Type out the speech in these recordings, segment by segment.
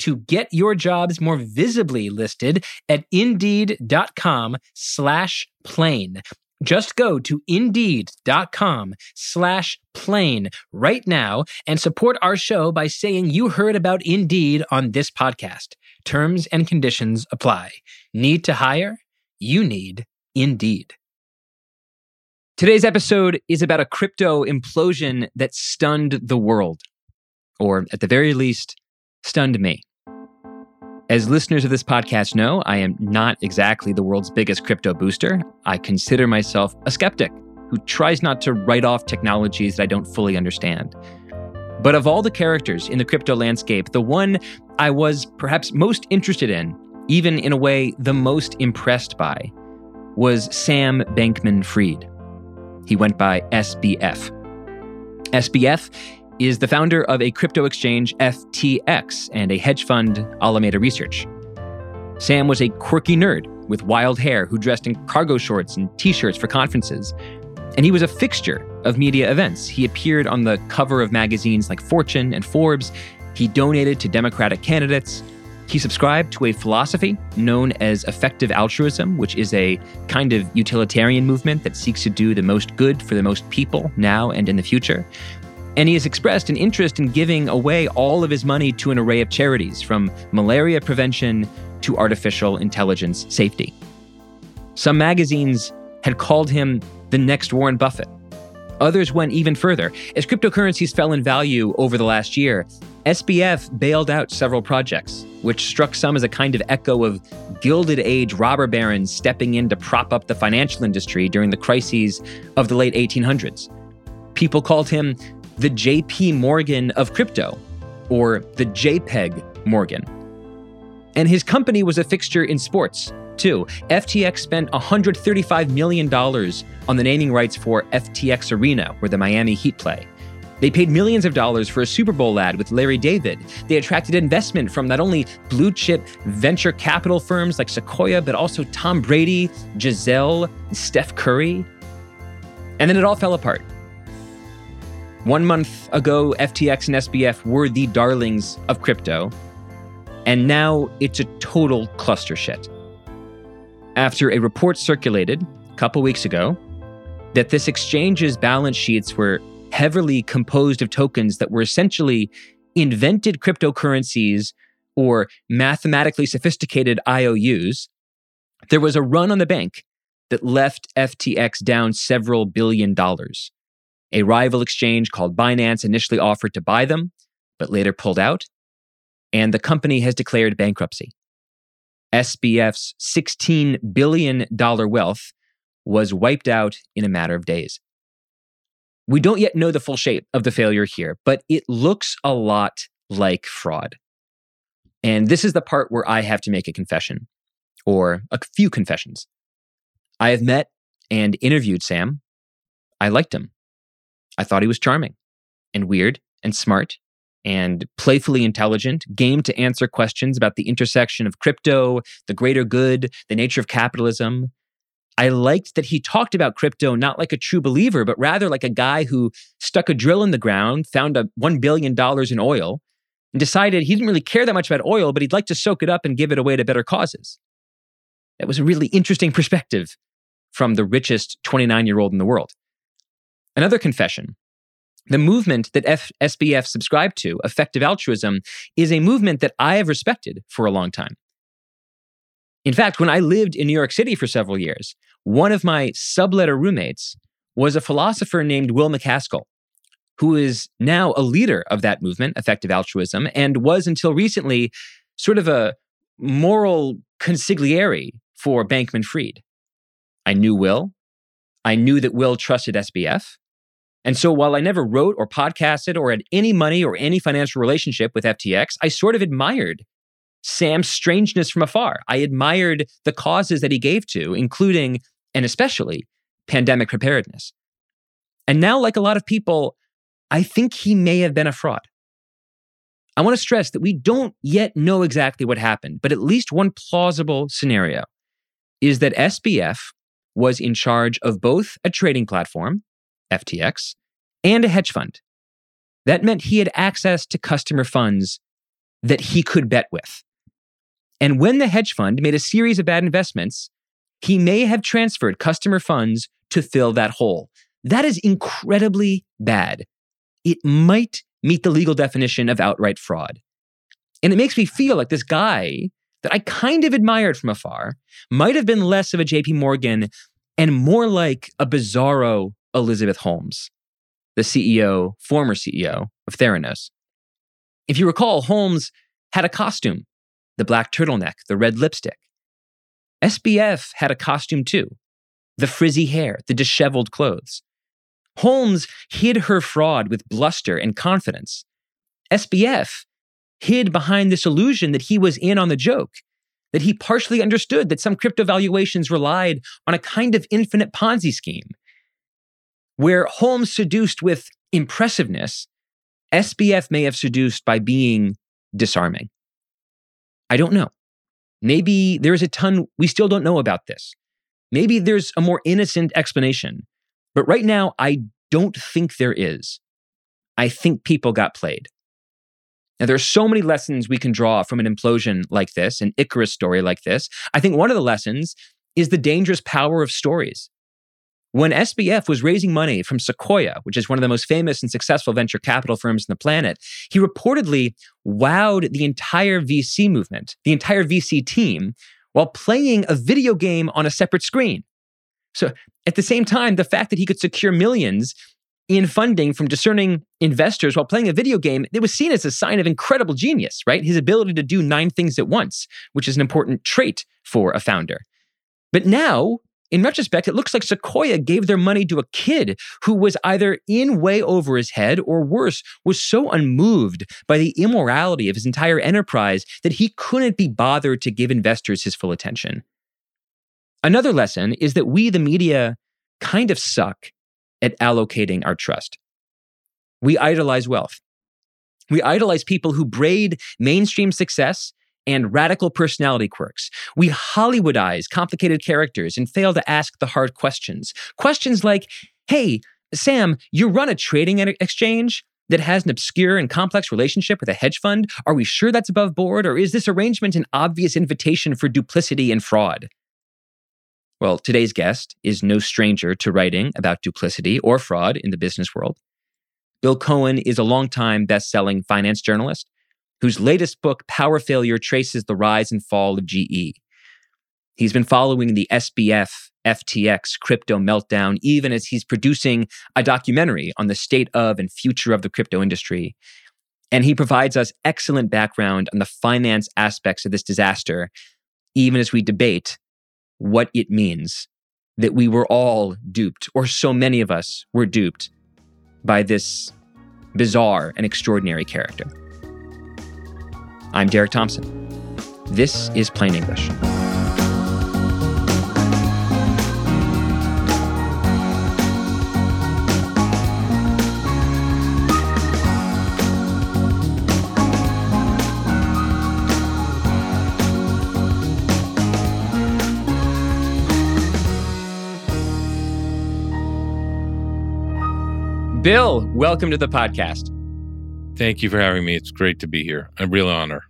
to get your jobs more visibly listed at indeed.com slash plain. Just go to indeed.com slash plain right now and support our show by saying you heard about Indeed on this podcast. Terms and conditions apply. Need to hire? You need Indeed. Today's episode is about a crypto implosion that stunned the world, or at the very least, stunned me. As listeners of this podcast know, I am not exactly the world's biggest crypto booster. I consider myself a skeptic who tries not to write off technologies that I don't fully understand. But of all the characters in the crypto landscape, the one I was perhaps most interested in, even in a way the most impressed by, was Sam Bankman Fried. He went by SBF. SBF is the founder of a crypto exchange, FTX, and a hedge fund, Alameda Research. Sam was a quirky nerd with wild hair who dressed in cargo shorts and t shirts for conferences. And he was a fixture of media events. He appeared on the cover of magazines like Fortune and Forbes. He donated to Democratic candidates. He subscribed to a philosophy known as effective altruism, which is a kind of utilitarian movement that seeks to do the most good for the most people now and in the future. And he has expressed an interest in giving away all of his money to an array of charities, from malaria prevention to artificial intelligence safety. Some magazines had called him the next Warren Buffett. Others went even further. As cryptocurrencies fell in value over the last year, SBF bailed out several projects, which struck some as a kind of echo of Gilded Age robber barons stepping in to prop up the financial industry during the crises of the late 1800s. People called him the JP Morgan of crypto, or the JPEG Morgan. And his company was a fixture in sports, too. FTX spent $135 million on the naming rights for FTX Arena, where the Miami Heat play. They paid millions of dollars for a Super Bowl ad with Larry David. They attracted investment from not only blue chip venture capital firms like Sequoia, but also Tom Brady, Gisele, Steph Curry. And then it all fell apart. One month ago, FTX and SBF were the darlings of crypto, and now it's a total cluster shit. After a report circulated a couple weeks ago that this exchange's balance sheets were heavily composed of tokens that were essentially invented cryptocurrencies or mathematically sophisticated IOUs, there was a run on the bank that left FTX down several billion dollars. A rival exchange called Binance initially offered to buy them, but later pulled out, and the company has declared bankruptcy. SBF's $16 billion wealth was wiped out in a matter of days. We don't yet know the full shape of the failure here, but it looks a lot like fraud. And this is the part where I have to make a confession, or a few confessions. I have met and interviewed Sam. I liked him. I thought he was charming and weird and smart and playfully intelligent, game to answer questions about the intersection of crypto, the greater good, the nature of capitalism. I liked that he talked about crypto not like a true believer, but rather like a guy who stuck a drill in the ground, found a $1 billion in oil, and decided he didn't really care that much about oil, but he'd like to soak it up and give it away to better causes. That was a really interesting perspective from the richest 29 year old in the world. Another confession the movement that F- SBF subscribed to, effective altruism, is a movement that I have respected for a long time. In fact, when I lived in New York City for several years, one of my subletter roommates was a philosopher named Will MacAskill, who is now a leader of that movement, effective altruism, and was until recently sort of a moral consigliere for Bankman Fried. I knew Will. I knew that Will trusted SBF. And so while I never wrote or podcasted or had any money or any financial relationship with FTX, I sort of admired Sam's strangeness from afar. I admired the causes that he gave to, including and especially pandemic preparedness. And now, like a lot of people, I think he may have been a fraud. I want to stress that we don't yet know exactly what happened, but at least one plausible scenario is that SBF was in charge of both a trading platform FTX, and a hedge fund. That meant he had access to customer funds that he could bet with. And when the hedge fund made a series of bad investments, he may have transferred customer funds to fill that hole. That is incredibly bad. It might meet the legal definition of outright fraud. And it makes me feel like this guy that I kind of admired from afar might have been less of a JP Morgan and more like a bizarro Elizabeth Holmes, the CEO, former CEO of Theranos. If you recall, Holmes had a costume the black turtleneck, the red lipstick. SBF had a costume too the frizzy hair, the disheveled clothes. Holmes hid her fraud with bluster and confidence. SBF hid behind this illusion that he was in on the joke, that he partially understood that some crypto valuations relied on a kind of infinite Ponzi scheme, where Holmes seduced with impressiveness, SBF may have seduced by being disarming. I don't know. Maybe there's a ton we still don't know about this. Maybe there's a more innocent explanation. But right now, I don't think there is. I think people got played. Now, there are so many lessons we can draw from an implosion like this, an Icarus story like this. I think one of the lessons is the dangerous power of stories. When SBF was raising money from Sequoia, which is one of the most famous and successful venture capital firms on the planet, he reportedly wowed the entire VC movement, the entire VC team, while playing a video game on a separate screen. So at the same time, the fact that he could secure millions in funding from discerning investors while playing a video game, it was seen as a sign of incredible genius, right? His ability to do nine things at once, which is an important trait for a founder. But now in retrospect, it looks like Sequoia gave their money to a kid who was either in way over his head or worse, was so unmoved by the immorality of his entire enterprise that he couldn't be bothered to give investors his full attention. Another lesson is that we, the media, kind of suck at allocating our trust. We idolize wealth. We idolize people who braid mainstream success and radical personality quirks. We Hollywoodize complicated characters and fail to ask the hard questions. Questions like, hey, Sam, you run a trading exchange that has an obscure and complex relationship with a hedge fund? Are we sure that's above board, or is this arrangement an obvious invitation for duplicity and fraud? Well, today's guest is no stranger to writing about duplicity or fraud in the business world. Bill Cohan is a longtime best selling finance journalist whose latest book, Power Failure, traces the rise and fall of GE. He's been following the SBF FTX crypto meltdown, even as he's producing a documentary on the state of and future of the crypto industry. And he provides us excellent background on the finance aspects of this disaster, even as we debate what it means that we were all duped, or so many of us were duped by this bizarre and extraordinary character. I'm Derek Thompson. This is Plain English. Bill, welcome to the podcast. Thank you for having me. It's great to be here. A real honor.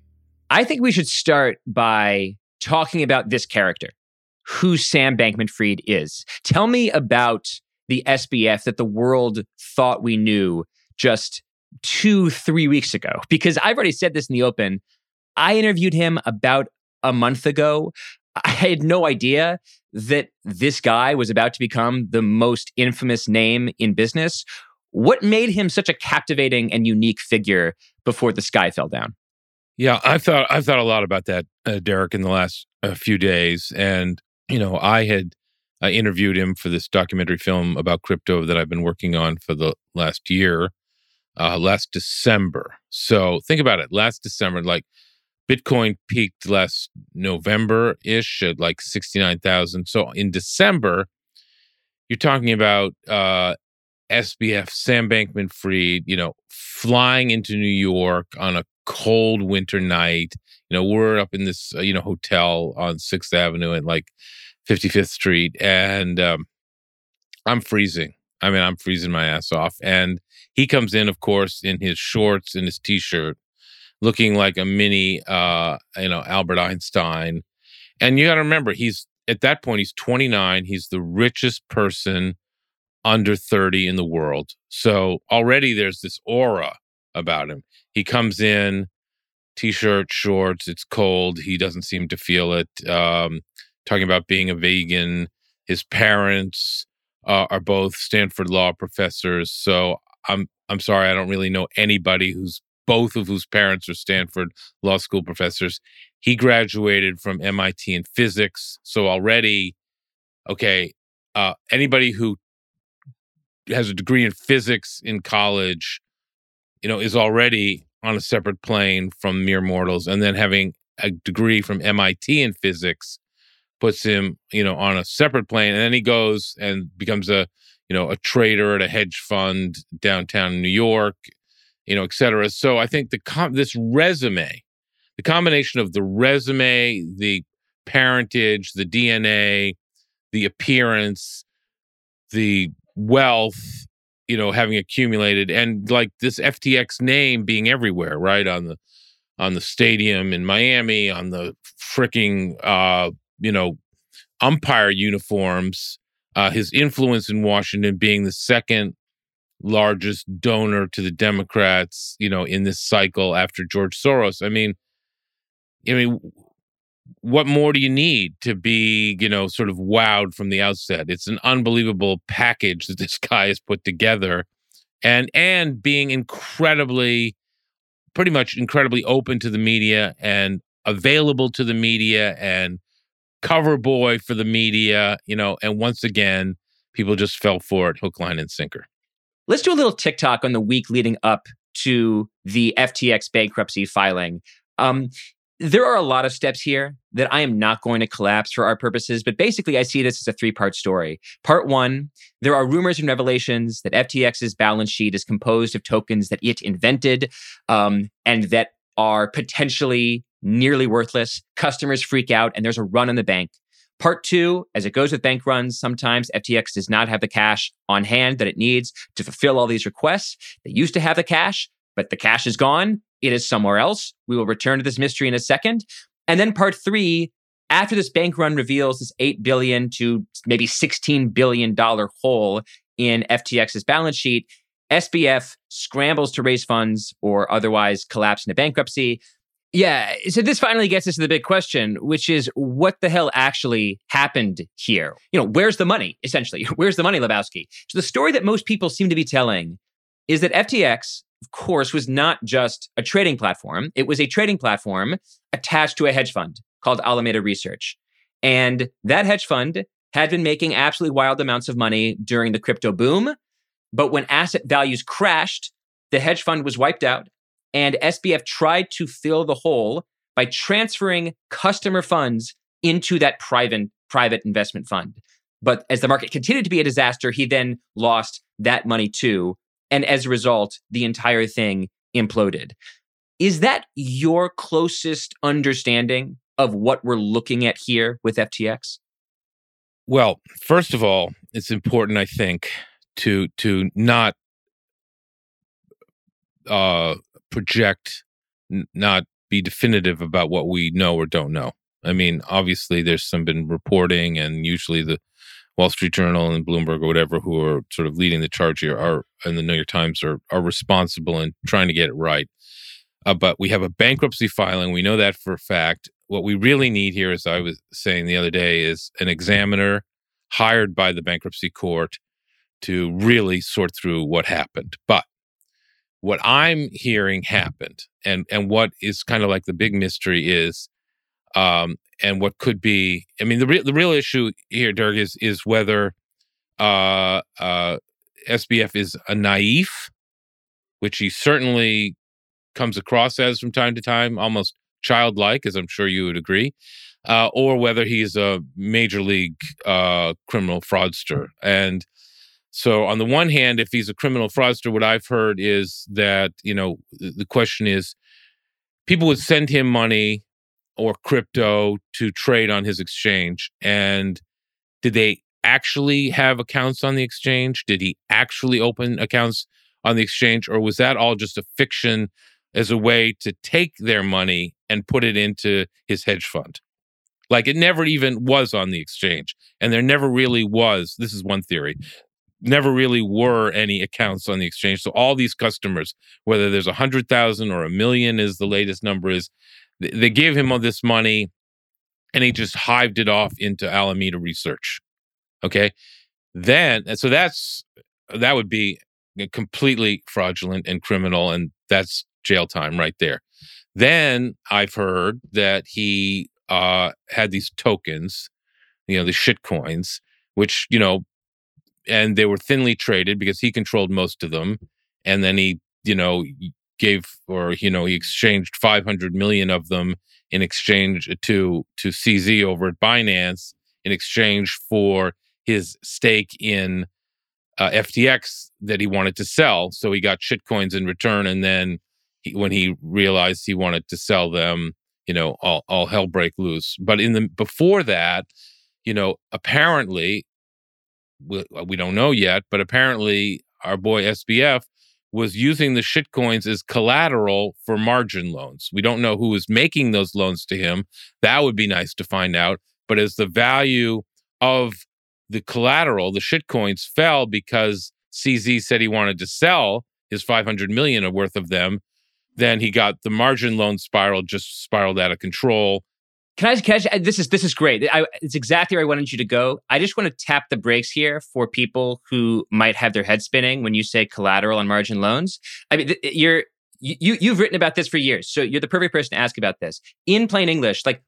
I think we should start by talking about this character, who Sam Bankman Fried is. Tell me about the SBF that the world thought we knew just two, three weeks ago. Because I've already said this in the open. I interviewed him about a month ago. I had no idea that this guy was about to become the most infamous name in business. What made him such a captivating and unique figure before the sky fell down? Yeah, I thought I've thought a lot about that, uh, Derek, in the last uh, few days, and you know, I had I interviewed him for this documentary film about crypto that I've been working on for the last year, uh, last December. So think about it, last December, like Bitcoin peaked last November ish at like sixty nine thousand. So in December, you're talking about uh, SBF, Sam Bankman Fried, you know, flying into New York on a cold winter night. You know, we're up in this, uh, you know, hotel on 6th Avenue at like 55th Street. And um, I'm freezing. I mean, I'm freezing my ass off. And he comes in, of course, in his shorts and his t shirt, looking like a mini, uh, you know, Albert Einstein. And you got to remember, he's at that point, he's 29. He's the richest person under 30 in the world. So already there's this aura about him. He comes in, t-shirt, shorts. It's cold. He doesn't seem to feel it. Um, talking about being a vegan. His parents uh, are both Stanford law professors. So I'm I'm sorry, I don't really know anybody who's both of whose parents are Stanford law school professors. He graduated from MIT in physics. So already, okay, uh, anybody who has a degree in physics in college, you know, is already on a separate plane from mere mortals. And then having a degree from MIT in physics puts him, you know, on a separate plane. And then he goes and becomes a, you know, a trader at a hedge fund downtown New York, you know, et cetera. So I think the com- this resume, the combination of the resume, the parentage, the DNA, the appearance, the wealth, you know, having accumulated, and like this FTX name being everywhere, right on the on the stadium in Miami, on the freaking uh, you know umpire uniforms, uh, his influence in Washington being the second largest donor to the Democrats, you know, in this cycle after George Soros. I mean, I mean, what more do you need to be, you know, sort of wowed from the outset? It's an unbelievable package that this guy has put together and and being incredibly pretty much incredibly open to the media and available to the media and cover boy for the media, you know, and once again, people just fell for it hook line and sinker. Let's do a little TikTok on the week leading up to the FTX bankruptcy filing. Um, there are a lot of steps here that I am not going to collapse for our purposes, but basically, I see this as a three part story. Part one, there are rumors and revelations that FTX's balance sheet is composed of tokens that it invented um, and that are potentially nearly worthless. Customers freak out, and there's a run on the bank. Part two, as it goes with bank runs, sometimes FTX does not have the cash on hand that it needs to fulfill all these requests. They used to have the cash, but the cash is gone. It is somewhere else. We will return to this mystery in a second. And then part three, after this bank run reveals this 8 billion to maybe 16 billion dollar hole in FTX's balance sheet, SBF scrambles to raise funds or otherwise collapse into bankruptcy. Yeah, so this finally gets us to the big question, which is what the hell actually happened here? You know, where's the money, essentially? Where's the money, Lebowski? So the story that most people seem to be telling is that FTX of course, was not just a trading platform. It was a trading platform attached to a hedge fund called Alameda Research. And that hedge fund had been making absolutely wild amounts of money during the crypto boom. But when asset values crashed, the hedge fund was wiped out. And SBF tried to fill the hole by transferring customer funds into that private, private investment fund. But as the market continued to be a disaster, he then lost that money too. And as a result, the entire thing imploded. Is that your closest understanding of what we're looking at here with FTX? Well, first of all, it's important, I think, to to not uh, project, n- not be definitive about what we know or don't know. I mean, obviously, there's some been reporting, and usually the Wall Street Journal and Bloomberg or whatever, who are sort of leading the charge here, are and the New York Times are are responsible in trying to get it right. Uh, but we have a bankruptcy filing. We know that for a fact. What we really need here, as I was saying the other day, is an examiner hired by the bankruptcy court to really sort through what happened. But what I'm hearing happened, and and what is kind of like the big mystery is, um, and what could be. I mean, the real the real issue here, Dirk, is is whether uh, uh, SBF is a naive, which he certainly comes across as from time to time, almost childlike, as I'm sure you would agree, uh, or whether he's a major league uh, criminal fraudster. And so, on the one hand, if he's a criminal fraudster, what I've heard is that, you know, the question is people would send him money or crypto to trade on his exchange. And did they actually have accounts on the exchange? Did he actually open accounts on the exchange? Or was that all just a fiction as a way to take their money and put it into his hedge fund? Like it never even was on the exchange. And there never really was. This is one theory never really were any accounts on the exchange. So all these customers, whether there's a hundred thousand or a million, is the latest number is, they gave him all this money, and he just hived it off into Alameda Research. Okay, then so that's that would be completely fraudulent and criminal, and that's jail time right there. Then I've heard that he uh, had these tokens, you know, the shit coins, which you know and they were thinly traded because he controlled most of them. And then he, you know, gave or you know he exchanged 500 million of them in exchange to to CZ over at Binance in exchange for his stake in uh, FTX that he wanted to sell. So he got shitcoins in return, and then he, when he realized he wanted to sell them, you know, all all hell break loose. But in the before that, you know, apparently we, we don't know yet, but apparently our boy SBF was using the shitcoins as collateral for margin loans. We don't know who was making those loans to him. That would be nice to find out. But as the value of the collateral, the shitcoins fell because CZ said he wanted to sell his 500 million worth of them, then he got the margin loan spiral just spiraled out of control can I, can I, uh, this is this is great. I, it's exactly where I wanted you to go. I just want to tap the brakes here for people who might have their head spinning when you say collateral and margin loans. I mean, you're you you've written about this for years, so you're the perfect person to ask about this in plain English. Like,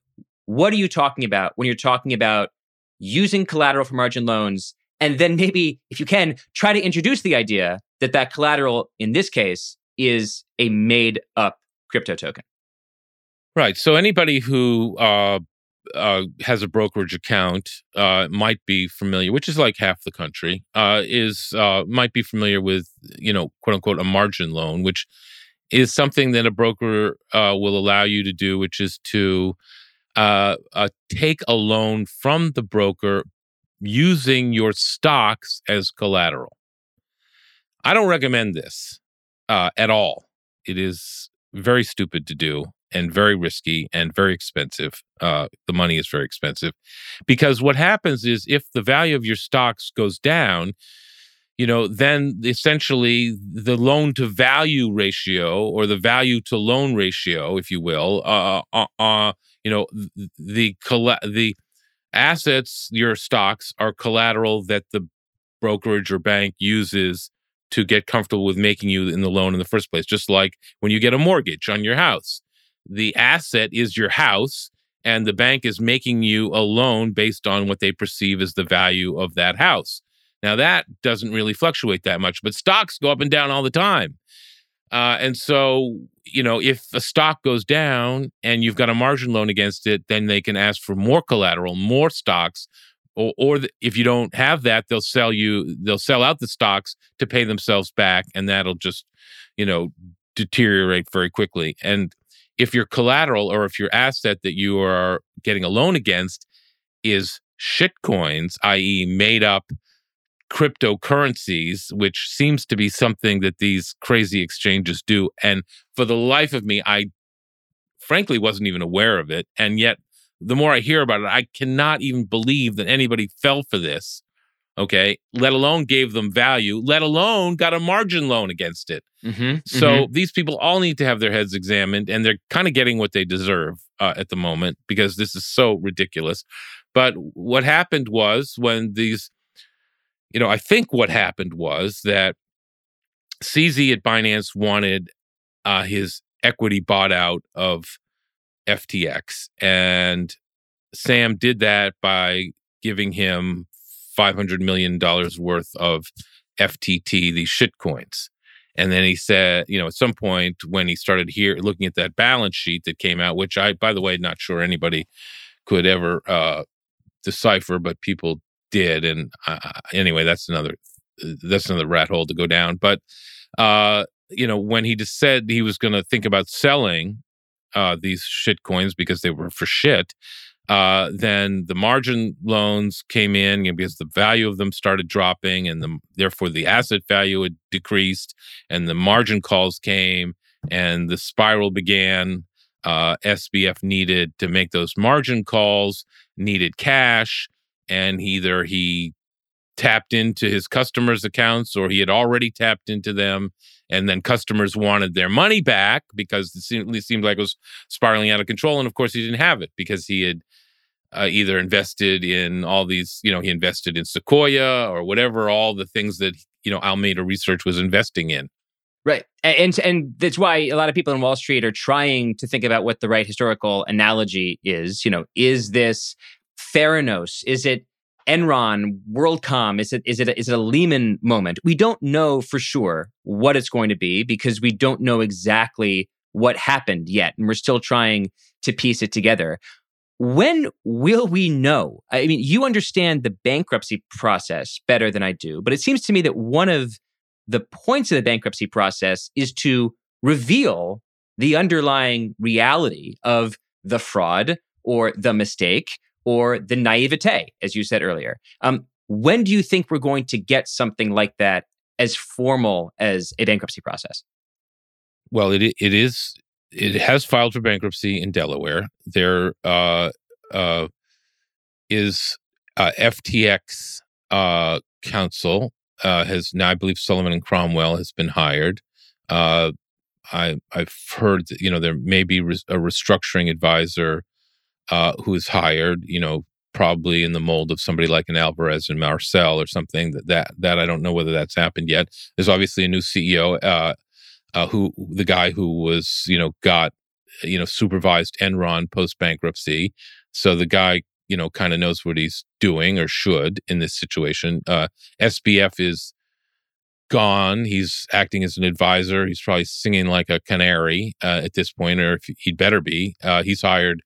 what are you talking about when you're talking about using collateral for margin loans? And then maybe, if you can, try to introduce the idea that that collateral in this case is a made up crypto token. Right. So anybody who uh, uh, has a brokerage account uh, might be familiar, which is like half the country, uh, is uh, might be familiar with you know quote unquote a margin loan, which is something that a broker uh, will allow you to do, which is to take a loan from the broker using your stocks as collateral. I don't recommend this at all. It is very stupid to do and very risky and very expensive. Uh, the money is very expensive because what happens is if the value of your stocks goes down, you know, then essentially the loan to value ratio or the value to loan ratio, if you will, uh, uh, uh you know, the the assets, your stocks are collateral that the brokerage or bank uses to get comfortable with making you in the loan in the first place. Just like when you get a mortgage on your house, the asset is your house and the bank is making you a loan based on what they perceive as the value of that house. Now, that doesn't really fluctuate that much, but stocks go up and down all the time. Uh, and so, you know, if a stock goes down and you've got a margin loan against it, then they can ask for more collateral, more stocks. Or, or the, if you don't have that, they'll sell you, they'll sell out the stocks to pay themselves back. And that'll just, you know, deteriorate very quickly. And if your collateral or if your asset that you are getting a loan against is shitcoins, i.e., made up cryptocurrencies, which seems to be something that these crazy exchanges do. And for the life of me, I frankly wasn't even aware of it. And yet, the more I hear about it, I cannot even believe that anybody fell for this. Okay. Let alone gave them value, let alone got a margin loan against it. Mm-hmm, So mm-hmm. these people all need to have their heads examined, and they're kind of getting what they deserve uh, at the moment because this is so ridiculous. But what happened was when these, you know, I think what happened was that CZ at Binance wanted uh, his equity bought out of FTX, and Sam did that by giving him five hundred million dollars worth of FTT, these shit coins. And then he said, you know, at some point when he started here looking at that balance sheet that came out, which I, by the way, not sure anybody could ever uh, decipher, but people did. And uh, anyway, that's another that's another rat hole to go down. But uh, you know, when he just said he was going to think about selling uh, these shit coins because they were for shit, uh, then the margin loans came in because the value of them started dropping and the, therefore the asset value had decreased and the margin calls came and the spiral began. Uh, SBF needed to make those margin calls, needed cash, and either he tapped into his customers' accounts or he had already tapped into them. And then customers wanted their money back because it seemed, it seemed like it was spiraling out of control. And of course, he didn't have it because he had uh, either invested in all these, you know, he invested in Sequoia or whatever, all the things that, you know, Alameda Research was investing in. Right. And and that's why a lot of people in Wall Street are trying to think about what the right historical analogy is. You know, is this Theranos? Is it Enron, WorldCom? Is it is it a, is it a Lehman moment? We don't know for sure what it's going to be because we don't know exactly what happened yet, and we're still trying to piece it together. When will we know? I mean, you understand the bankruptcy process better than I do, but it seems to me that one of the points of the bankruptcy process is to reveal the underlying reality of the fraud or the mistake or the naivete, as you said earlier. Um, when do you think we're going to get something like that as formal as a bankruptcy process? Well, it it is it has filed for bankruptcy in Delaware. There uh, uh, is uh, FTX uh, counsel uh, has now, I believe, Sullivan and Cromwell has been hired. Uh, I I've heard that you know there may be res- a restructuring advisor uh, who is hired. You know, probably in the mold of somebody like an Alvarez and Marsal or something. That that that I don't know whether that's happened yet. There's obviously a new CEO. Uh, uh, who the guy who was you know got you know supervised Enron post bankruptcy. So the guy you know kind of knows what he's doing or should in this situation. Uh, SBF is gone. He's acting as an advisor. He's probably singing like a canary uh, at this point, or if he'd better be. Uh, he's hired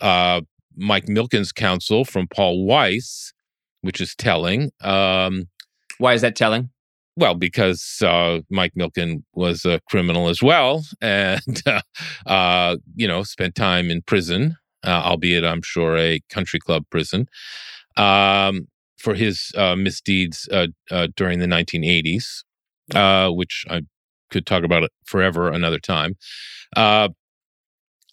uh, Mike Milken's counsel from Paul Weiss, which is telling. Um, Why is that telling? well, because uh, Mike Milken was a criminal as well, and uh, uh, you know spent time in prison, uh, albeit I'm sure a country club prison, um, for his uh, misdeeds uh, uh, during the 1980s, uh, which I could talk about it forever another time. Uh,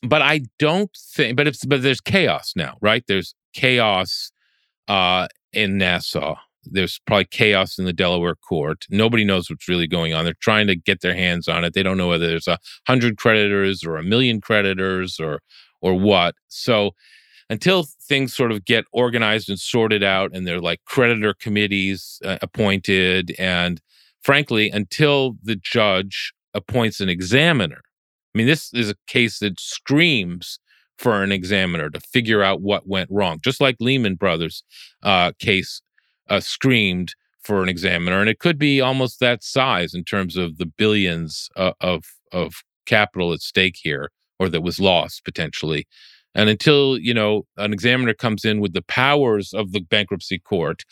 but I don't think. But it's but there's chaos now, right? There's chaos uh, in Nassau there's probably chaos in the Delaware court. Nobody knows what's really going on. They're trying to get their hands on it. They don't know whether there's a hundred creditors or a million creditors or or what. So until things sort of get organized and sorted out, and they're like creditor committees uh, appointed, and frankly, until the judge appoints an examiner. I mean, this is a case that screams for an examiner to figure out what went wrong, just like Lehman Brothers uh, case uh, screamed for an examiner, and it could be almost that size in terms of the billions uh, of of capital at stake here, or that was lost potentially. And until you know an examiner comes in with the powers of the bankruptcy court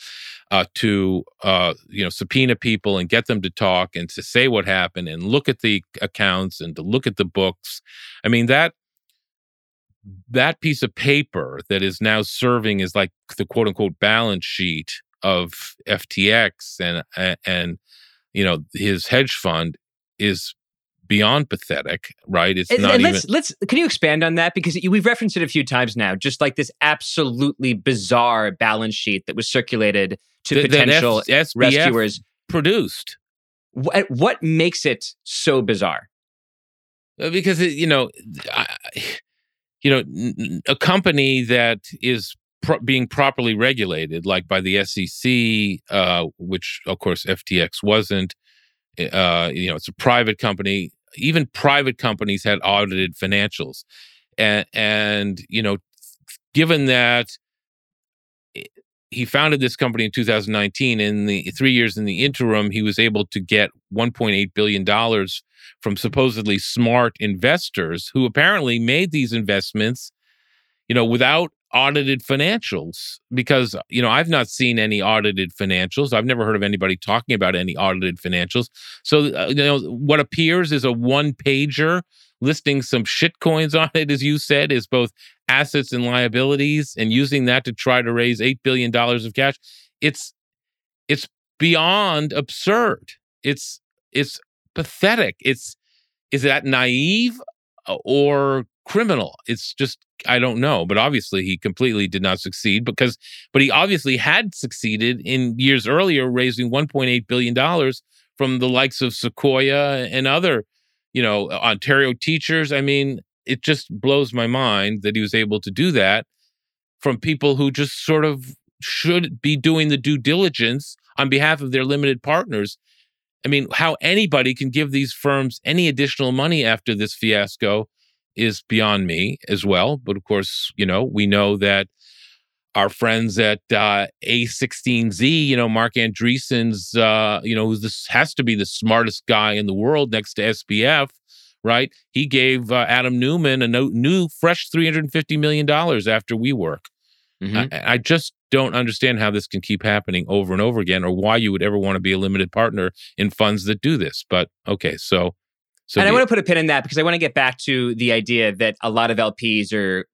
uh, to uh, you know subpoena people and get them to talk and to say what happened and look at the accounts and to look at the books, I mean that that piece of paper that is now serving as like the quote unquote balance sheet of FTX and and you know his hedge fund is beyond pathetic, right? It's and, not and let's, even. Let's can you expand on that because we've referenced it a few times now. Just like this absolutely bizarre balance sheet that was circulated to the, potential F- rescuers produced. What, what makes it so bizarre? Uh, because it, you know, I, you know, a company that is pro- being properly regulated, like by the SEC, uh, which of course FTX wasn't. Uh, you know, it's a private company even private companies had audited financials. And, and you know, given that he founded this company in 2019, in the three years in the interim, he was able to get 1.8 billion dollars from supposedly smart investors who apparently made these investments, you know, without audited financials because you know I've not seen any audited financials. I've never heard of anybody talking about any audited financials. So uh, you know what appears is a one pager listing some shit coins on it, as you said, is both assets and liabilities, and using that to try to raise eight billion dollars of cash. It's it's beyond absurd. It's it's pathetic. It's is that naive Uh, or criminal? It's just I don't know, but obviously he completely did not succeed because, but he obviously had succeeded in years earlier, raising 1.8 billion dollars from the likes of Sequoia and other, you know, uh, Ontario teachers. I mean, it just blows my mind that he was able to do that from people who just sort of should be doing the due diligence on behalf of their limited partners. I mean, how anybody can give these firms any additional money after this fiasco is beyond me as well. But of course, you know, we know that our friends at uh, A16Z, you know, Marc Andreessen's, uh, you know, who's this has to be the smartest guy in the world next to SBF, right? He gave uh, Adam Neumann a no, new, fresh $350 million after WeWork. Mm-hmm. I, I just don't understand how this can keep happening over and over again or why you would ever want to be a limited partner in funds that do this. But okay, so so and I want to put a pin in that because I want to get back to the idea that a lot of LPs are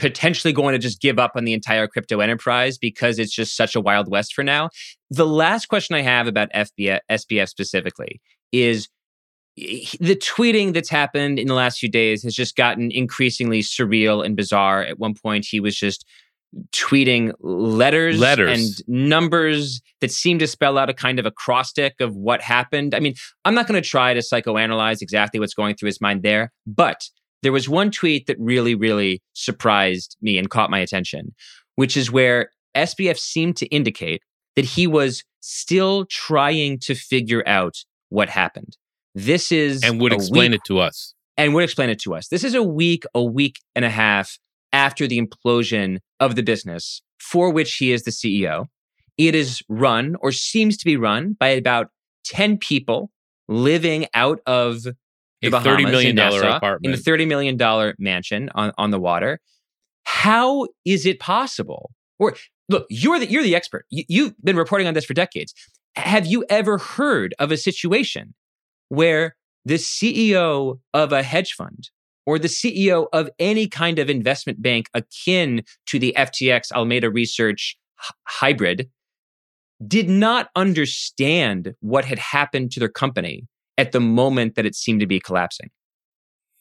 potentially going to just give up on the entire crypto enterprise because it's just such a wild west for now. The last question I have about FBF, SBF specifically is the tweeting that's happened in the last few days has just gotten increasingly surreal and bizarre. At one point, he was just tweeting letters, letters and numbers that seem to spell out a kind of acrostic of what happened. I mean, I'm not going to try to psychoanalyze exactly what's going through his mind there, but there was one tweet that really, really surprised me and caught my attention, which is where SBF seemed to indicate that he was still trying to figure out what happened. This is and would explain week, it to us. And would explain it to us. This is a week, a week and a half after the implosion of the business for which he is the CEO. It is run or seems to be run by about 10 people living out of the a Bahamas $30 million Nassau, apartment. in a $30 million mansion on, on the water. How is it possible? Or look, you're the, you're the expert. You, you've been reporting on this for decades. Have you ever heard of a situation where the CEO of a hedge fund or the CEO of any kind of investment bank akin to the FTX Alameda Research h- hybrid did not understand what had happened to their company at the moment that it seemed to be collapsing.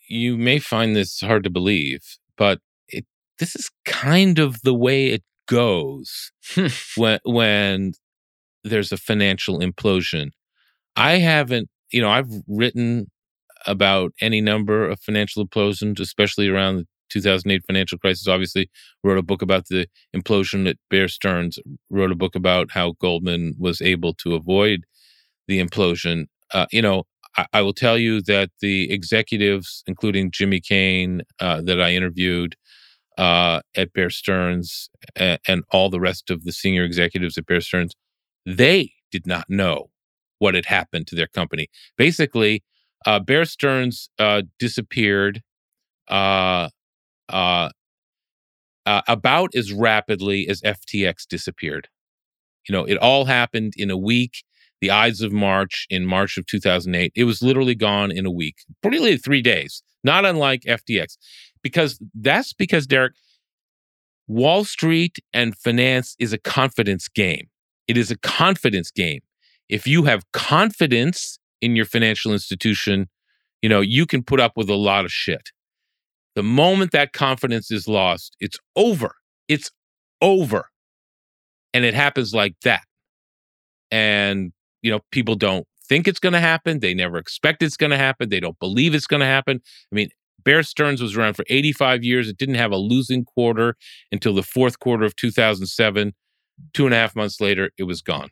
You may find this hard to believe, but it, this is kind of the way it goes hmm. when when there's a financial implosion. I haven't, you know, I've written about any number of financial implosions, especially around the 2008 financial crisis. Obviously, wrote a book about the implosion at Bear Stearns. Wrote a book about how Goldman was able to avoid the implosion. Uh, you know, I, I, will tell you that the executives, including Jimmy Cayne, uh, that I interviewed uh, at Bear Stearns, and, and all the rest of the senior executives at Bear Stearns, they did not know what had happened to their company. Basically, uh, Bear Stearns uh, disappeared uh, uh, uh, about as rapidly as FTX disappeared. You know, it all happened in a week. The Ides of March in March of 2008. It was literally gone in a week, probably three days, not unlike FTX. Because that's because, Derek, Wall Street and finance is a confidence game. It is a confidence game. If you have confidence in your financial institution, you know, you can put up with a lot of shit. The moment that confidence is lost, it's over. It's over. And it happens like that. And, you know, people don't think it's going to happen. They never expect it's going to happen. They don't believe it's going to happen. I mean, Bear Stearns was around for 85 years. It didn't have a losing quarter until the fourth quarter of 2007. Two and a half months later, it was gone.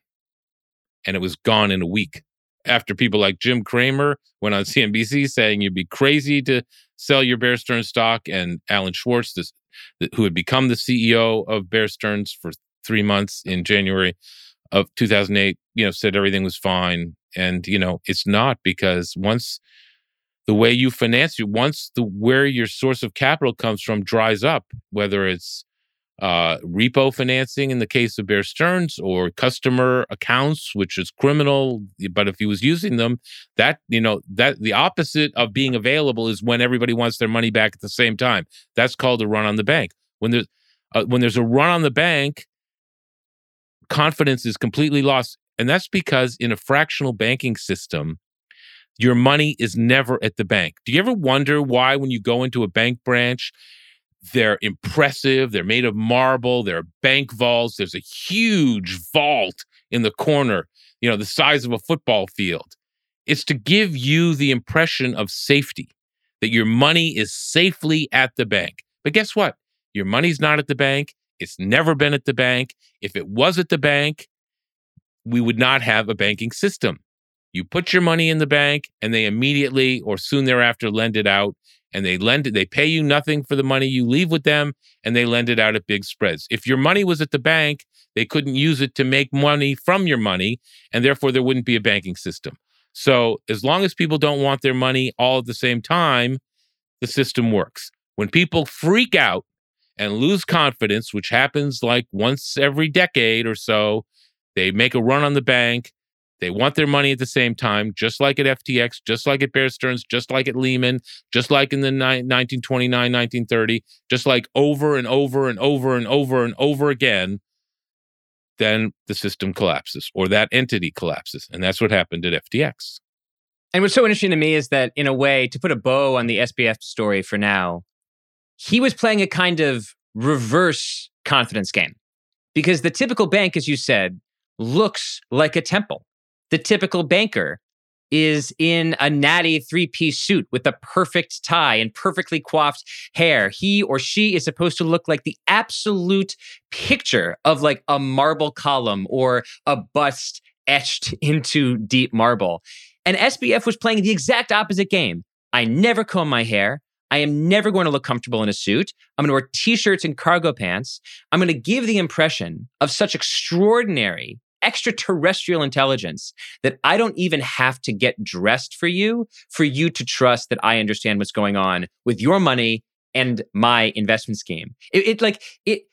And it was gone in a week. After people like Jim Cramer went on CNBC saying you'd be crazy to sell your Bear Stearns stock, and Alan Schwartz, this, who had become the CEO of Bear Stearns for three months in January of 2008, you know, said everything was fine. And, you know, it's not because once the way you finance you, once the where your source of capital comes from dries up, whether it's uh, repo financing in the case of Bear Stearns or customer accounts, which is criminal. But if he was using them, that, you know, that the opposite of being available is when everybody wants their money back at the same time. That's called a run on the bank. When there's, uh, when there's a run on the bank, confidence is completely lost. And that's because in a fractional banking system, your money is never at the bank. Do you ever wonder why, when you go into a bank branch, they're impressive. They're made of marble. They're bank vaults. There's a huge vault in the corner, you know, the size of a football field. It's to give you the impression of safety, that your money is safely at the bank. But guess what? Your money's not at the bank. It's never been at the bank. If it was at the bank, we would not have a banking system. You put your money in the bank and they immediately or soon thereafter lend it out and they lend it, they pay you nothing for the money you leave with them and they lend it out at big spreads. If your money was at the bank, they couldn't use it to make money from your money and therefore there wouldn't be a banking system. So as long as people don't want their money all at the same time, the system works. When people freak out and lose confidence, which happens like once every decade or so, they make a run on the bank they want their money at the same time, just like at FTX, just like at Bear Stearns, just like at Lehman, just like in the ni- 1929, 1930, just like over and over and over and over and over again, then the system collapses or that entity collapses. And that's what happened at FTX. And what's so interesting to me is that, in a way, to put a bow on the SBF story for now, he was playing a kind of reverse confidence game because the typical bank, as you said, looks like a temple. The typical banker is in a natty three piece suit with a perfect tie and perfectly coiffed hair. He or she is supposed to look like the absolute picture of like a marble column or a bust etched into deep marble. And SBF was playing the exact opposite game. I never comb my hair. I am never going to look comfortable in a suit. I'm going to wear t shirts and cargo pants. I'm going to give the impression of such extraordinary extraterrestrial intelligence that I don't even have to get dressed for you for you to trust that I understand what's going on with your money and my investment scheme. It, it like it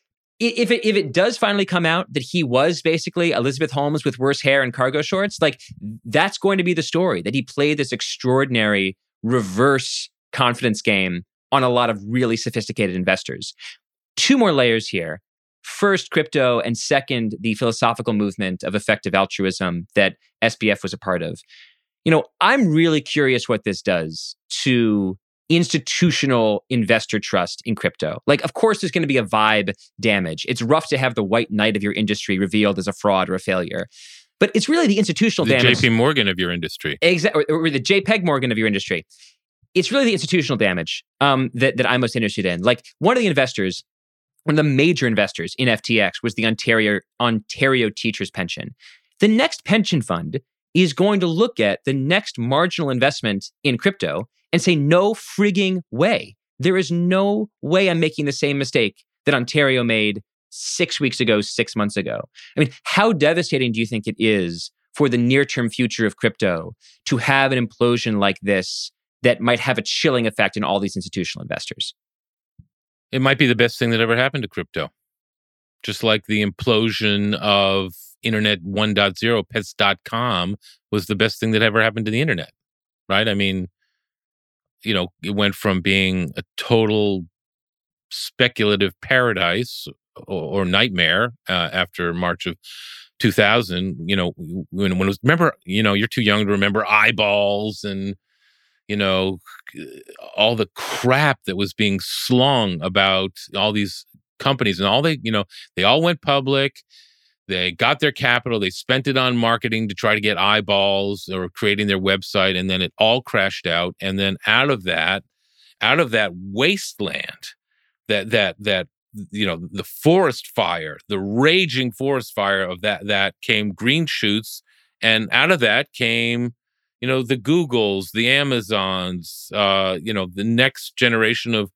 if it if it does finally come out that he was basically Elizabeth Holmes with worse hair and cargo shorts, like that's going to be the story that he played this extraordinary reverse confidence game on a lot of really sophisticated investors. Two more layers here first crypto and second the philosophical movement of effective altruism that SBF was a part of. You know, I'm really curious what this does to institutional investor trust in crypto. Like, of course, there's going to be a vibe damage. It's rough to have the white knight of your industry revealed as a fraud or a failure. But it's really the institutional the damage. JP Morgan of your industry. Exactly. Or, or, the JPEG Morgan of your industry. It's really the institutional damage um, that, that I'm most interested in. Like, one of the investors one of the major investors in FTX was the Ontario, Ontario Teachers Pension. The next pension fund is going to look at the next marginal investment in crypto and say, no frigging way. There is no way I'm making the same mistake that Ontario made six weeks ago, six months ago. I mean, how devastating do you think it is for the near term future of crypto to have an implosion like this that might have a chilling effect on all these institutional investors? It might be the best thing that ever happened to crypto. Just like the implosion of Internet 1.0, pets.com was the best thing that ever happened to the internet, right? I mean, you know, it went from being a total speculative paradise or, or nightmare uh, after March of 2000, you know, when, when it was, remember, you know, you're too young to remember eyeballs and, you know, all the crap that was being slung about all these companies and all they, you know, they all went public. They got their capital, they spent it on marketing to try to get eyeballs or creating their website, and then it all crashed out. And then out of that, out of that wasteland, that that that you know the forest fire the raging forest fire of that that came green shoots and out of that came you know the googles the amazons uh you know the next generation of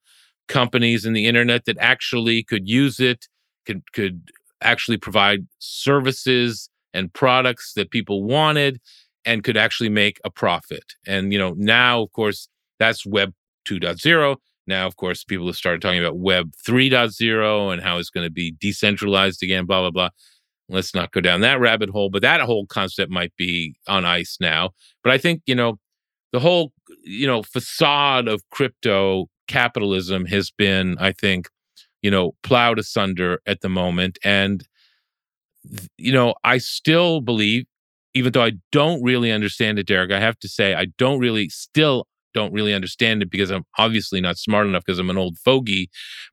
companies in the internet that actually could use it could could actually provide services and products that people wanted and could actually make a profit and you know now of course that's web 2.0 now, of course, people have started talking about Web 3.0 and how it's going to be decentralized again, blah, blah, blah. Let's not go down that rabbit hole, but that whole concept might be on ice now. But I think, you know, the whole, you know, facade of crypto capitalism has been, I think, you know, plowed asunder at the moment. And, you know, I still believe, even though I don't really understand it, Derek, I have to say, I don't really still don't really understand it because I'm obviously not smart enough because I'm an old fogey.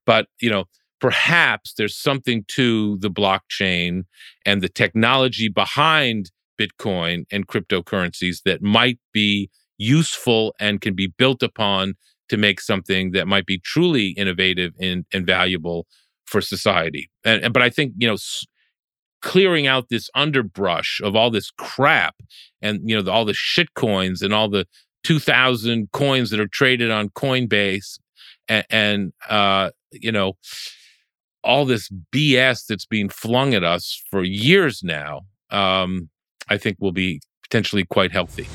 But, you know, perhaps there's something to the blockchain and the technology behind Bitcoin and cryptocurrencies that might be useful and can be built upon to make something that might be truly innovative and, and valuable for society. And, and but I think, you know, s- clearing out this underbrush of all this crap and you know the, all the shit coins and all the 2000 coins that are traded on Coinbase and, and uh, you know, all this BS that's being flung at us for years now, um, I think will be potentially quite healthy.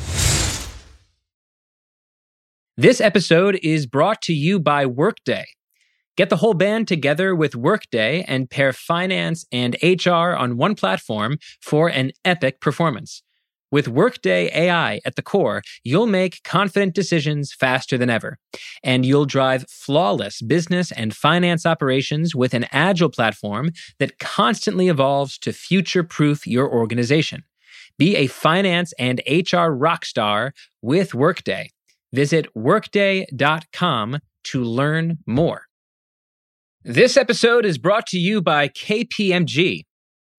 This episode is brought to you by Workday. Get the whole band together with Workday and pair finance and HR on one platform for an epic performance. With Workday AI at the core, you'll make confident decisions faster than ever. And you'll drive flawless business and finance operations with an agile platform that constantly evolves to future proof your organization. Be a finance and HR rockstar with Workday. Visit workday.com to learn more. This episode is brought to you by KPMG.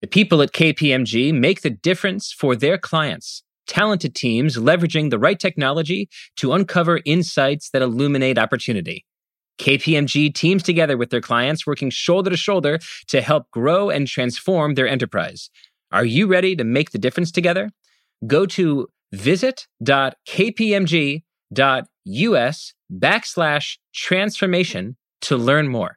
The people at KPMG make the difference for their clients. Talented teams leveraging the right technology to uncover insights that illuminate opportunity. KPMG teams together with their clients, working shoulder to shoulder to help grow and transform their enterprise. Are you ready to make the difference together? Go to visit.kpmg.us backslash transformation to learn more.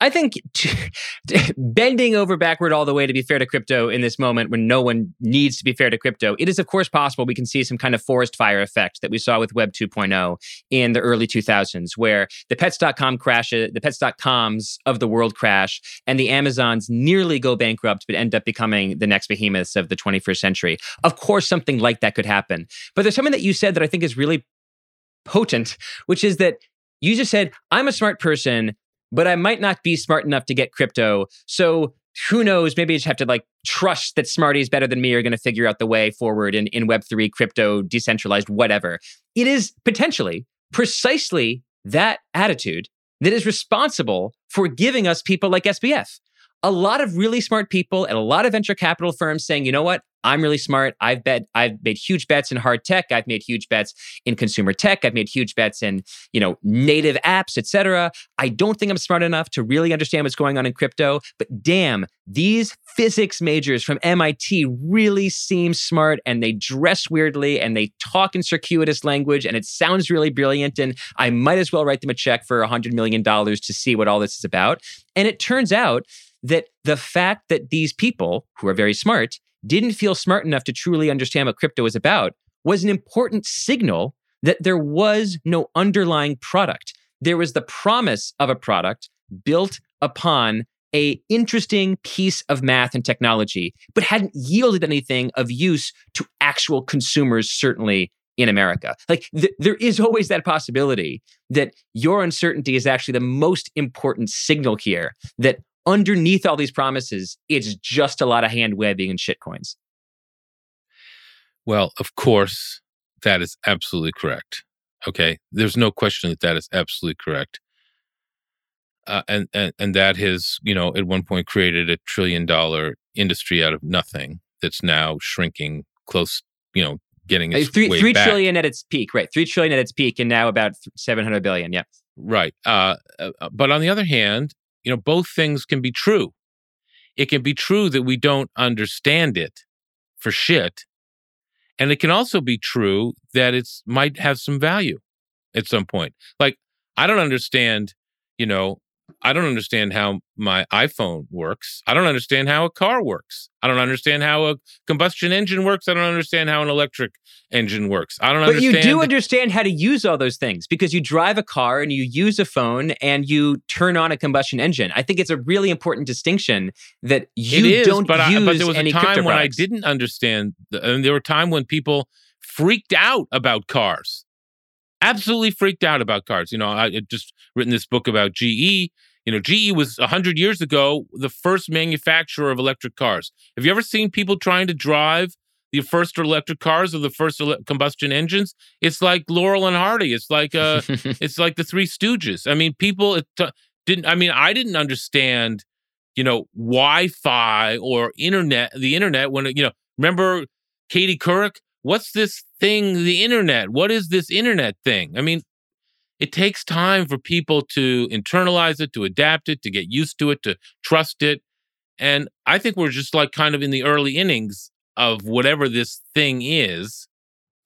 I think bending over backward all the way to be fair to crypto in this moment when no one needs to be fair to crypto, it is of course possible we can see some kind of forest fire effect that we saw with Web 2.0 in the early 2000s, where the pets.com crashes, uh, the pets.coms of the world crash, and the Amazons nearly go bankrupt but end up becoming the next behemoths of the 21st century. Of course, something like that could happen. But there's something that you said that I think is really potent, which is that you just said, I'm a smart person but I might not be smart enough to get crypto. So who knows? Maybe I just have to like trust that smarties better than me are going to figure out the way forward in, in Web3, crypto, decentralized, whatever. It is potentially precisely that attitude that is responsible for giving us people like SBF. A lot of really smart people at a lot of venture capital firms saying, you know what? I'm really smart. I've bet I've made huge bets in hard tech. I've made huge bets in consumer tech. I've made huge bets in, you know, native apps, etc. I don't think I'm smart enough to really understand what's going on in crypto, but damn, these physics majors from MIT really seem smart and they dress weirdly and they talk in circuitous language and it sounds really brilliant and I might as well write them a check for 100 million dollars to see what all this is about. And it turns out that the fact that these people who are very smart didn't feel smart enough to truly understand what crypto was about was an important signal that there was no underlying product. There was the promise of a product built upon a interesting piece of math and technology, but hadn't yielded anything of use to actual consumers, certainly in America. Like th- there is always that possibility that your uncertainty is actually the most important signal here that underneath all these promises, it's just a lot of hand waving and shitcoins. Well, of course, that is absolutely correct. Okay, there's no question that that is absolutely correct. Uh, and, and and that has you know at one point created a trillion dollar industry out of nothing that's now shrinking close you know getting its three, way three trillion at its peak right three trillion at its peak and now about 700 billion yeah right uh, uh, but on the other hand you know, both things can be true. It can be true that we don't understand it for shit. And it can also be true that it's might have some value at some point. Like, I don't understand, you know, I don't understand how my iPhone works. I don't understand how a car works. I don't understand how a combustion engine works. I don't understand how an electric engine works. I don't but understand. But you do understand how to use all those things because you drive a car and you use a phone and you turn on a combustion engine. I think it's a really important distinction that you is, don't but use I, but there was a time when I didn't understand, and there were times when people freaked out about cars absolutely freaked out about cars. You know, I had just written this book about GE. You know, GE was 100 years ago the first manufacturer of electric cars. Have you ever seen people trying to drive the first electric cars or the first ele- combustion engines? It's like Laurel and Hardy. It's like uh it's like the Three Stooges. I mean, people it, uh, didn't I mean, I didn't understand, you know, Wi-Fi or internet, the internet when you know, remember Katie Couric? What's this thing, the internet? What is this internet thing? I mean, it takes time for people to internalize it, to adapt it, to get used to it, to trust it. And I think we're just like kind of in the early innings of whatever this thing is.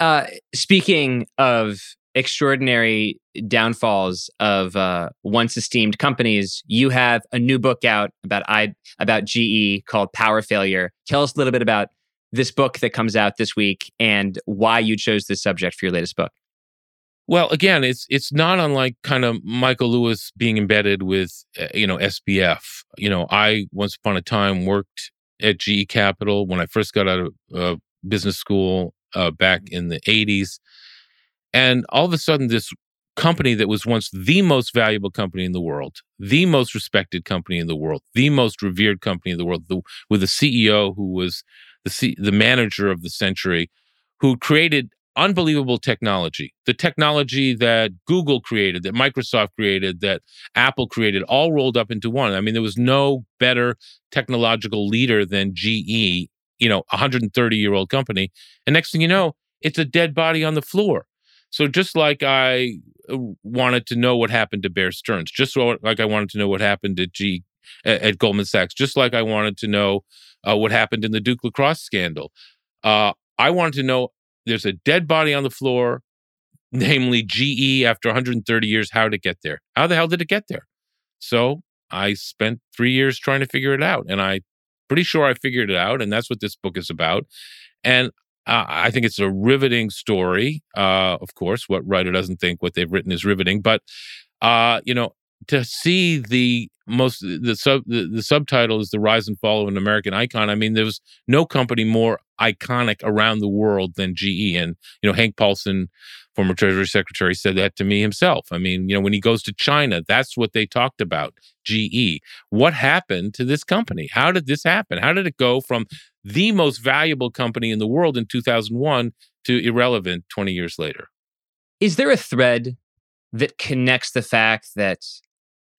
Uh, speaking of extraordinary downfalls of uh, once esteemed companies, you have a new book out about I about GE called Power Failure. Tell us a little bit about this book that comes out this week and why you chose this subject for your latest book. Well, again, it's it's not unlike kind of Michael Lewis being embedded with uh, you know SBF. You know, I once upon a time worked at GE Capital when I first got out of uh, business school uh, back in the '80s, and all of a sudden, this company that was once the most valuable company in the world, the most respected company in the world, the most revered company in the world, the, with a CEO who was the C, the manager of the century, who created unbelievable technology. The technology that Google created, that Microsoft created, that Apple created, all rolled up into one. I mean, there was no better technological leader than GE, you know, a 130 year old company. And next thing you know, it's a dead body on the floor. So just like I uh, wanted to know what happened to Bear Stearns, just like I wanted to know what happened to G at Goldman Sachs, just like I wanted to know uh, what happened in the Duke lacrosse scandal. Uh, I wanted to know there's a dead body on the floor, namely GE after 130 years. How did it get there? How the hell did it get there? So I spent three years trying to figure it out. And I pretty sure I figured it out. And that's what this book is about. And uh, I think it's a riveting story. Uh, of course, what writer doesn't think what they've written is riveting? But, uh, you know, to see the most the sub the, the, subtitle is the rise and fall of an American icon. I mean, there was no company more iconic around the world than GE. And you know, Hank Paulson, former Treasury Secretary, said that to me himself. I mean, you know, when he goes to China, that's what they talked about. GE. What happened to this company? How did this happen? How did it go from the most valuable company in the world in 2001 to irrelevant 20 years later? Is there a thread that connects the fact that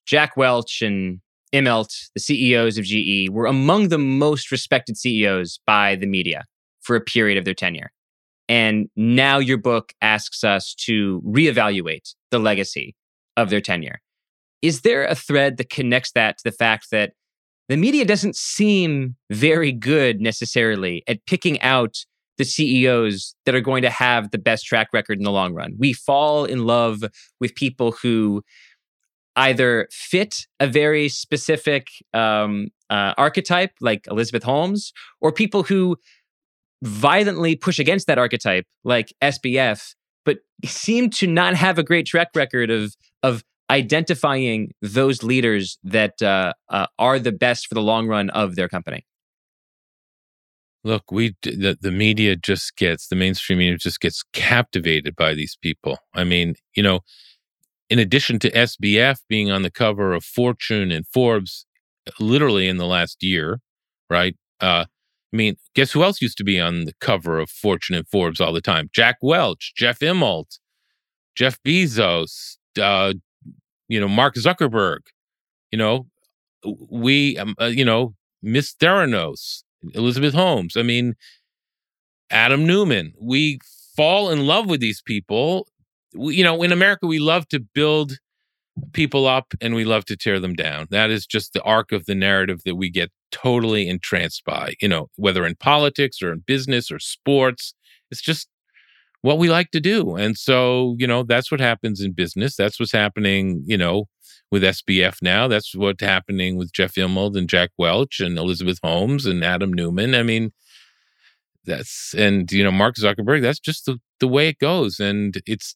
Jack Welch and Immelt, the CEOs of GE, were among the most respected CEOs by the media for a period of their tenure. And now your book asks us to reevaluate the legacy of their tenure. Is there a thread that connects that to the fact that the media doesn't seem very good necessarily at picking out the CEOs that are going to have the best track record in the long run? We fall in love with people who either fit a very specific um, uh, archetype, like Elizabeth Holmes, or people who violently push against that archetype, like SBF, but seem to not have a great track record of of identifying those leaders that uh, uh, are the best for the long run of their company. Look, we the, the media just gets the mainstream media just gets captivated by these people. I mean, you know, in addition to SBF being on the cover of Fortune and Forbes, literally in the last year, right? Uh, I mean, guess who else used to be on the cover of Fortune and Forbes all the time? Jack Welch, Jeff Immelt, Jeff Bezos, uh, you know, Mark Zuckerberg. You know, we, um, uh, you know, Miss Theranos, Elizabeth Holmes. I mean, Adam Neumann. We fall in love with these people. You know, in America, we love to build people up and we love to tear them down. That is just the arc of the narrative that we get totally entranced by, you know, whether in politics or in business or sports. It's just what we like to do. And so, you know, that's what happens in business. That's what's happening, you know, with SBF now. That's what's happening with Jeff Immelt and Jack Welch and Elizabeth Holmes and Adam Neumann. I mean, that's, and, you know, Mark Zuckerberg, that's just the, the way it goes. And it's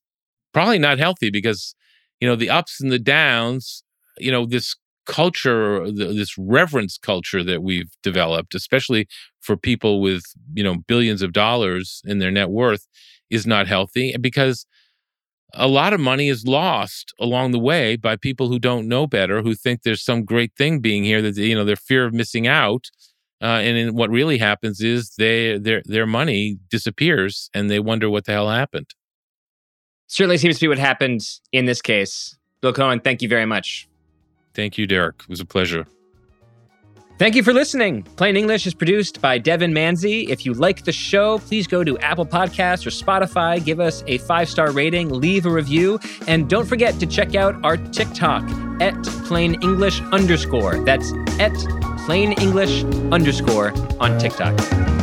probably not healthy because you know the ups and the downs you know this culture this reverence culture that we've developed especially for people with you know billions of dollars in their net worth is not healthy because a lot of money is lost along the way by people who don't know better who think there's some great thing being here that you know their fear of missing out uh, and what really happens is they their their money disappears and they wonder what the hell happened certainly seems to be what happened in this case. Bill Cohan, thank you very much. Thank you, Derek. It was a pleasure. Thank you for listening. Plain English is produced by Devon Manze. If you like the show, please go to Apple Podcasts or Spotify, give us a five star rating, leave a review, and don't forget to check out our TikTok at plain English underscore. That's at plain English underscore on TikTok.